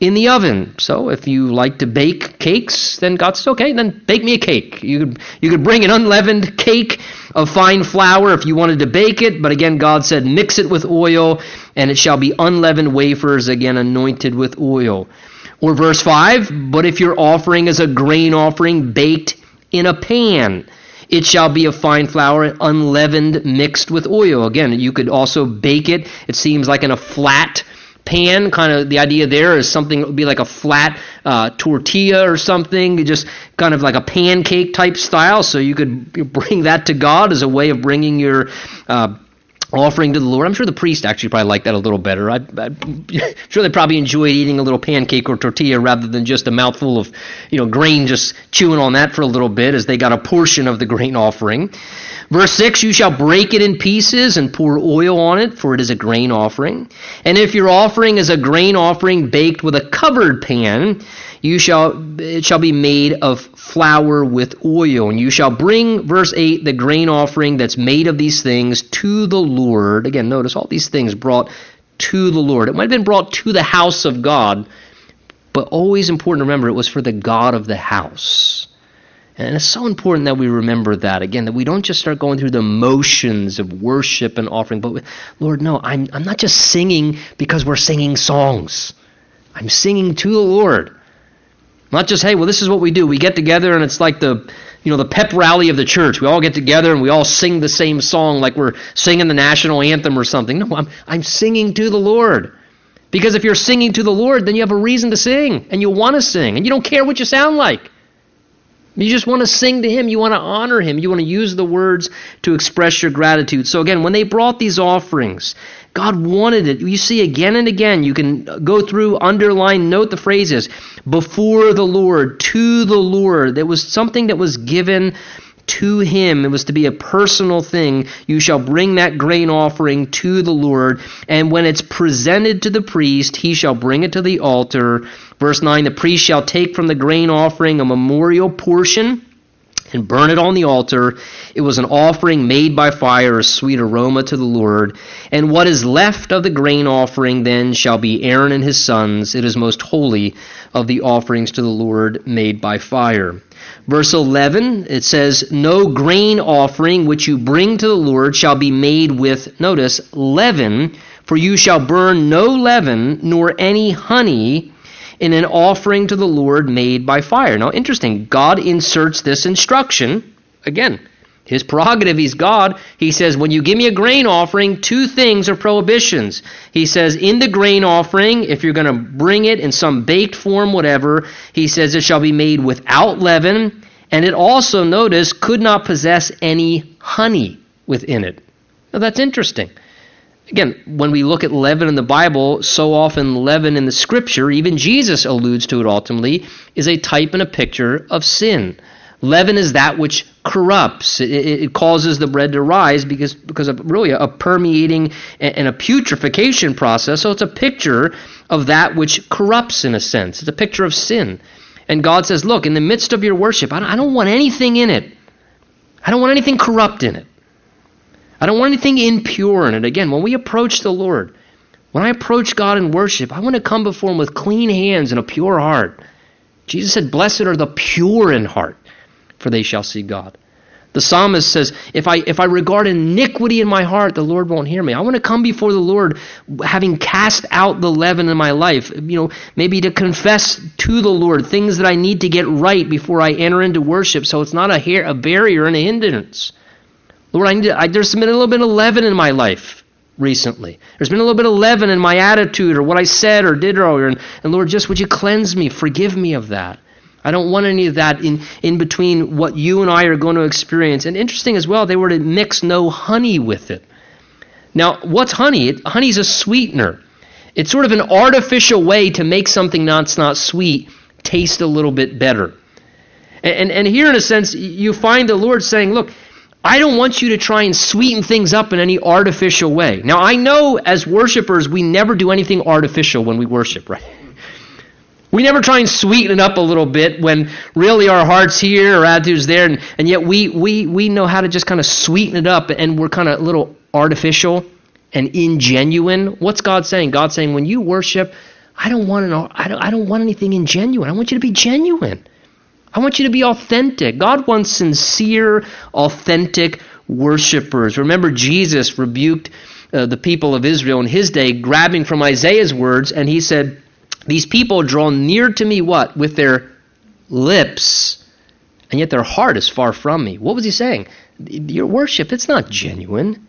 in the oven. So if you like to bake cakes, then God says, okay, then bake me a cake. You could, you could bring an unleavened cake of fine flour if you wanted to bake it, but again, God said, mix it with oil, and it shall be unleavened wafers, again, anointed with oil. Or verse 5, but if your offering is a grain offering baked in a pan, it shall be of fine flour, unleavened, mixed with oil. Again, you could also bake it. It seems like in a flat pan kind of the idea there is something that would be like a flat uh, tortilla or something just kind of like a pancake type style so you could bring that to god as a way of bringing your uh, offering to the Lord. I'm sure the priest actually probably liked that a little better. I, am sure they probably enjoyed eating a little pancake or tortilla rather than just a mouthful of, you know, grain, just chewing on that for a little bit as they got a portion of the grain offering. Verse 6, you shall break it in pieces and pour oil on it, for it is a grain offering. And if your offering is a grain offering baked with a covered pan, you shall it shall be made of flour with oil. And you shall bring verse 8 the grain offering that's made of these things to the lord. Again notice all these things brought to the lord. It might have been brought to the house of god but always important to remember it was for the god of the house and it's so important that we remember that again, that we don't just start going through the motions of worship and offering, but Lord, no, I'm, I'm not just singing because we're singing songs. I'm singing to the Lord. Not just, hey, well, this is what we do. We get together and it's like the, you know, the pep rally of the church. We all get together and we all sing the same song like we're singing the national anthem or something. No, I'm, I'm singing to the Lord. Because if you're singing to the Lord, then you have a reason to sing and you want to sing and you don't care what you sound like. You just want to sing to Him. You want to honor Him. You want to use the words to express your gratitude. So, again, when they brought these offerings, God wanted it. You see again and again, you can go through, underline, note the phrases before the Lord, to the Lord. There was something that was given to him. It was to be a personal thing. You shall bring that grain offering to the Lord, and when it's presented to the priest, he shall bring it to the altar. Verse 9 The priest shall take from the grain offering a memorial portion and burn it on the altar. It was an offering made by fire, a sweet aroma to the Lord. And what is left of the grain offering then shall be Aaron and his sons. It is most holy of the offerings to the Lord made by fire. Verse 11, it says, No grain offering which you bring to the Lord shall be made with, notice, leaven, for you shall burn no leaven, nor any honey in an offering to the Lord made by fire. Now, interesting, God inserts this instruction. Again, his prerogative, he's God. He says, when you give me a grain offering, two things are prohibitions. He says, in the grain offering, if you're going to bring it in some baked form, whatever, he says it shall be made without leaven. And it also, notice, could not possess any honey within it. Now, that's interesting. Again, when we look at leaven in the Bible, so often leaven in the scripture, even Jesus alludes to it ultimately, is a type and a picture of sin. Leaven is that which corrupts. It, it causes the bread to rise because, because of really a, permeating and a putrefaction process. So it's a picture of that which corrupts in a sense. It's a picture of sin. And God says, look, in the midst of your worship, I don't, I don't want anything in it. I don't want anything corrupt in it. I don't want anything impure in it. Again, when we approach the Lord, when I approach God in worship, I want to come before Him with clean hands and a pure heart. Jesus said, Blessed are the pure in heart, for they shall see God. The psalmist says, if I, if I regard iniquity in my heart, the Lord won't hear me. I want to come before the Lord having cast out the leaven in my life, you know, maybe to confess to the Lord things that I need to get right before I enter into worship so it's not a, hair, a barrier and a hindrance. Lord, I need to, I, there's been a little bit of leaven in my life. recently. There's been a little bit of leaven in my attitude or what I said or did earlier. And, and Lord, just would you cleanse me? Forgive me of that. I don't want any of that in, in between what you and I are going to experience. And interesting as well, they were to mix no honey with it. Now, what's honey? It, honey's a sweetener. It's sort of an artificial way to make something that's not sweet taste a little bit better. And, and, and here, in a sense, you find the Lord saying, Look, I don't want you to try and sweeten things up in any artificial way. Now, I know as worshipers, we never do anything artificial when we worship, right? We never try and sweeten it up a little bit when really our heart's here or attitude's there, and, and yet we, we, we know how to just kind of sweeten it up, and we're kind of a little artificial and ingenuine. What's God saying? God's saying, when you worship, I don't want an, I don't, I don't want anything ingenuine. I want you to be genuine. I want you to be authentic. God wants sincere, authentic worshipers. Remember, Jesus rebuked uh, the people of Israel in his day, grabbing from Isaiah's words, and he said, These people draw near to me what? With their lips, and yet their heart is far from me. What was he saying? Your worship, it's not genuine.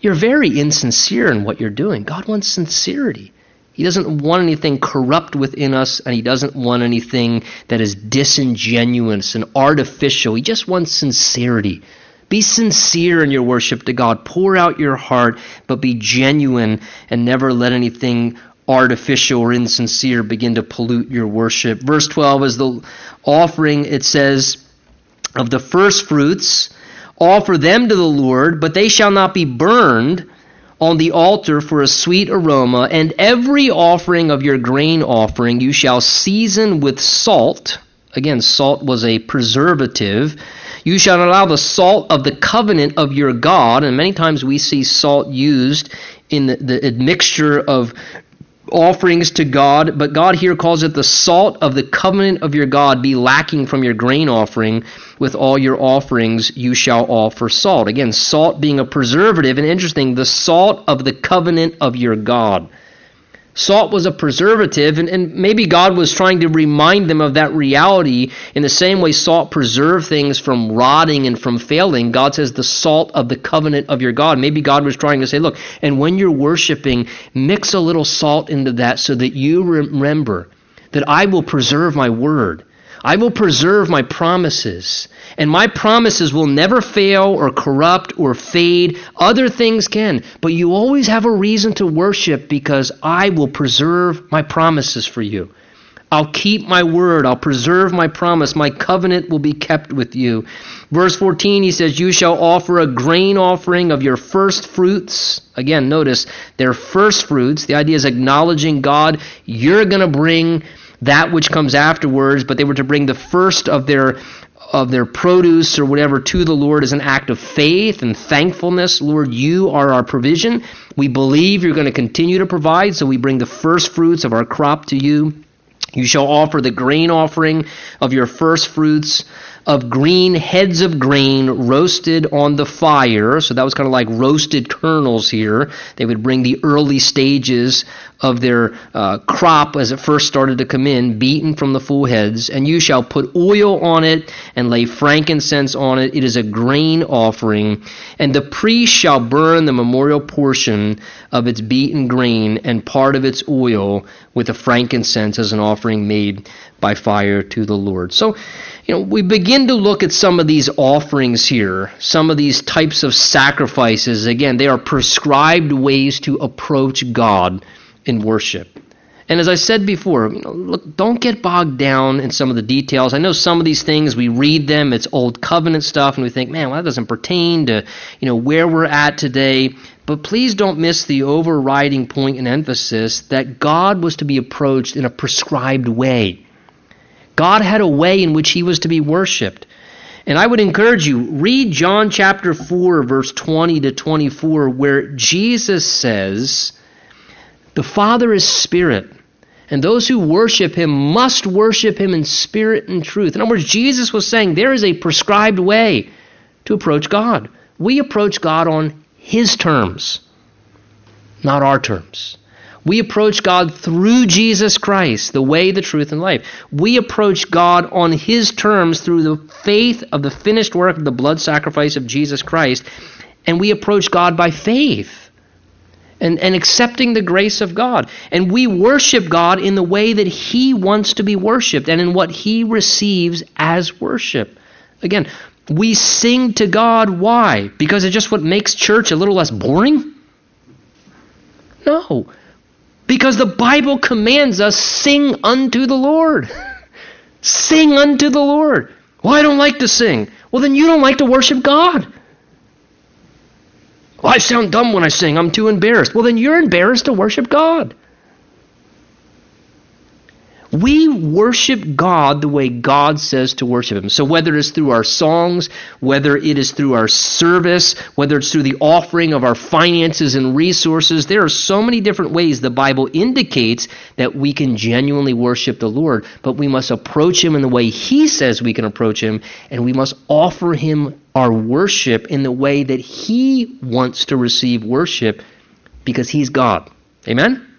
You're very insincere in what you're doing. God wants sincerity. He doesn't want anything corrupt within us, and he doesn't want anything that is disingenuous and artificial. He just wants sincerity. Be sincere in your worship to God. Pour out your heart, but be genuine and never let anything artificial or insincere begin to pollute your worship. Verse 12 is the offering, it says, of the first fruits, offer them to the Lord, but they shall not be burned on the altar for a sweet aroma, and every offering of your grain offering you shall season with salt. Again, salt was a preservative. You shall allow the salt of the covenant of your God, and many times we see salt used in the, the admixture of offerings to God, but God here calls it the salt of the covenant of your God be lacking from your grain offering. With all your offerings you shall offer salt. Again, salt being a preservative, and interesting, the salt of the covenant of your God. Salt was a preservative, and, and maybe God was trying to remind them of that reality in the same way salt preserved things from rotting and from failing. God says, the salt of the covenant of your God. Maybe God was trying to say, look, and when you're worshiping, mix a little salt into that so that you remember that I will preserve my word. I will preserve my promises, and my promises will never fail or corrupt or fade. Other things can, but you always have a reason to worship because I will preserve my promises for you. I'll keep my word. I'll preserve my promise. My covenant will be kept with you. Verse 14, he says, You shall offer a grain offering of your first fruits. Again, notice their first fruits. The idea is acknowledging God. You're going to bring that which comes afterwards, but they were to bring the first of their of their produce or whatever to the Lord as an act of faith and thankfulness. Lord, you are our provision. We believe you're going to continue to provide, so we bring the first fruits of our crop to you. You shall offer the grain offering of your first fruits of green heads of grain roasted on the fire. So that was kind of like roasted kernels here. They would bring the early stages of their uh, crop as it first started to come in, beaten from the full heads. And you shall put oil on it and lay frankincense on it. It is a grain offering. And the priest shall burn the memorial portion of its beaten grain and part of its oil with the frankincense as an offering made by fire to the Lord. So, you know, we begin to look at some of these offerings here, some of these types of sacrifices. Again, they are prescribed ways to approach God in worship. And as I said before, you know, look, don't get bogged down in some of the details. I know some of these things we read them; it's old covenant stuff, and we think, "Man, well, that doesn't pertain to you know where we're at today." But please don't miss the overriding point and emphasis that God was to be approached in a prescribed way. God had a way in which he was to be worshiped. And I would encourage you, read John chapter 4, verse 20 to 24, where Jesus says, The Father is spirit, and those who worship him must worship him in spirit and truth. In other words, Jesus was saying there is a prescribed way to approach God. We approach God on his terms, not our terms. We approach God through Jesus Christ, the way, the truth, and life. We approach God on His terms through the faith of the finished work of the blood sacrifice of Jesus Christ, and we approach God by faith. and, and accepting the grace of God. And we worship God in the way that He wants to be worshiped and in what He receives as worship. Again, we sing to God. Why? Because it's just what makes church a little less boring? No. Because the Bible commands us sing unto the Lord. sing unto the Lord. Well, I don't like to sing. Well, then you don't like to worship God. Well, I sound dumb when I sing. I'm too embarrassed. Well, then you're embarrassed to worship God. We worship God the way God says to worship Him. So, whether it's through our songs, whether it is through our service, whether it's through the offering of our finances and resources, there are so many different ways the Bible indicates that we can genuinely worship the Lord. But we must approach Him in the way He says we can approach Him, and we must offer Him our worship in the way that He wants to receive worship because He's God. Amen?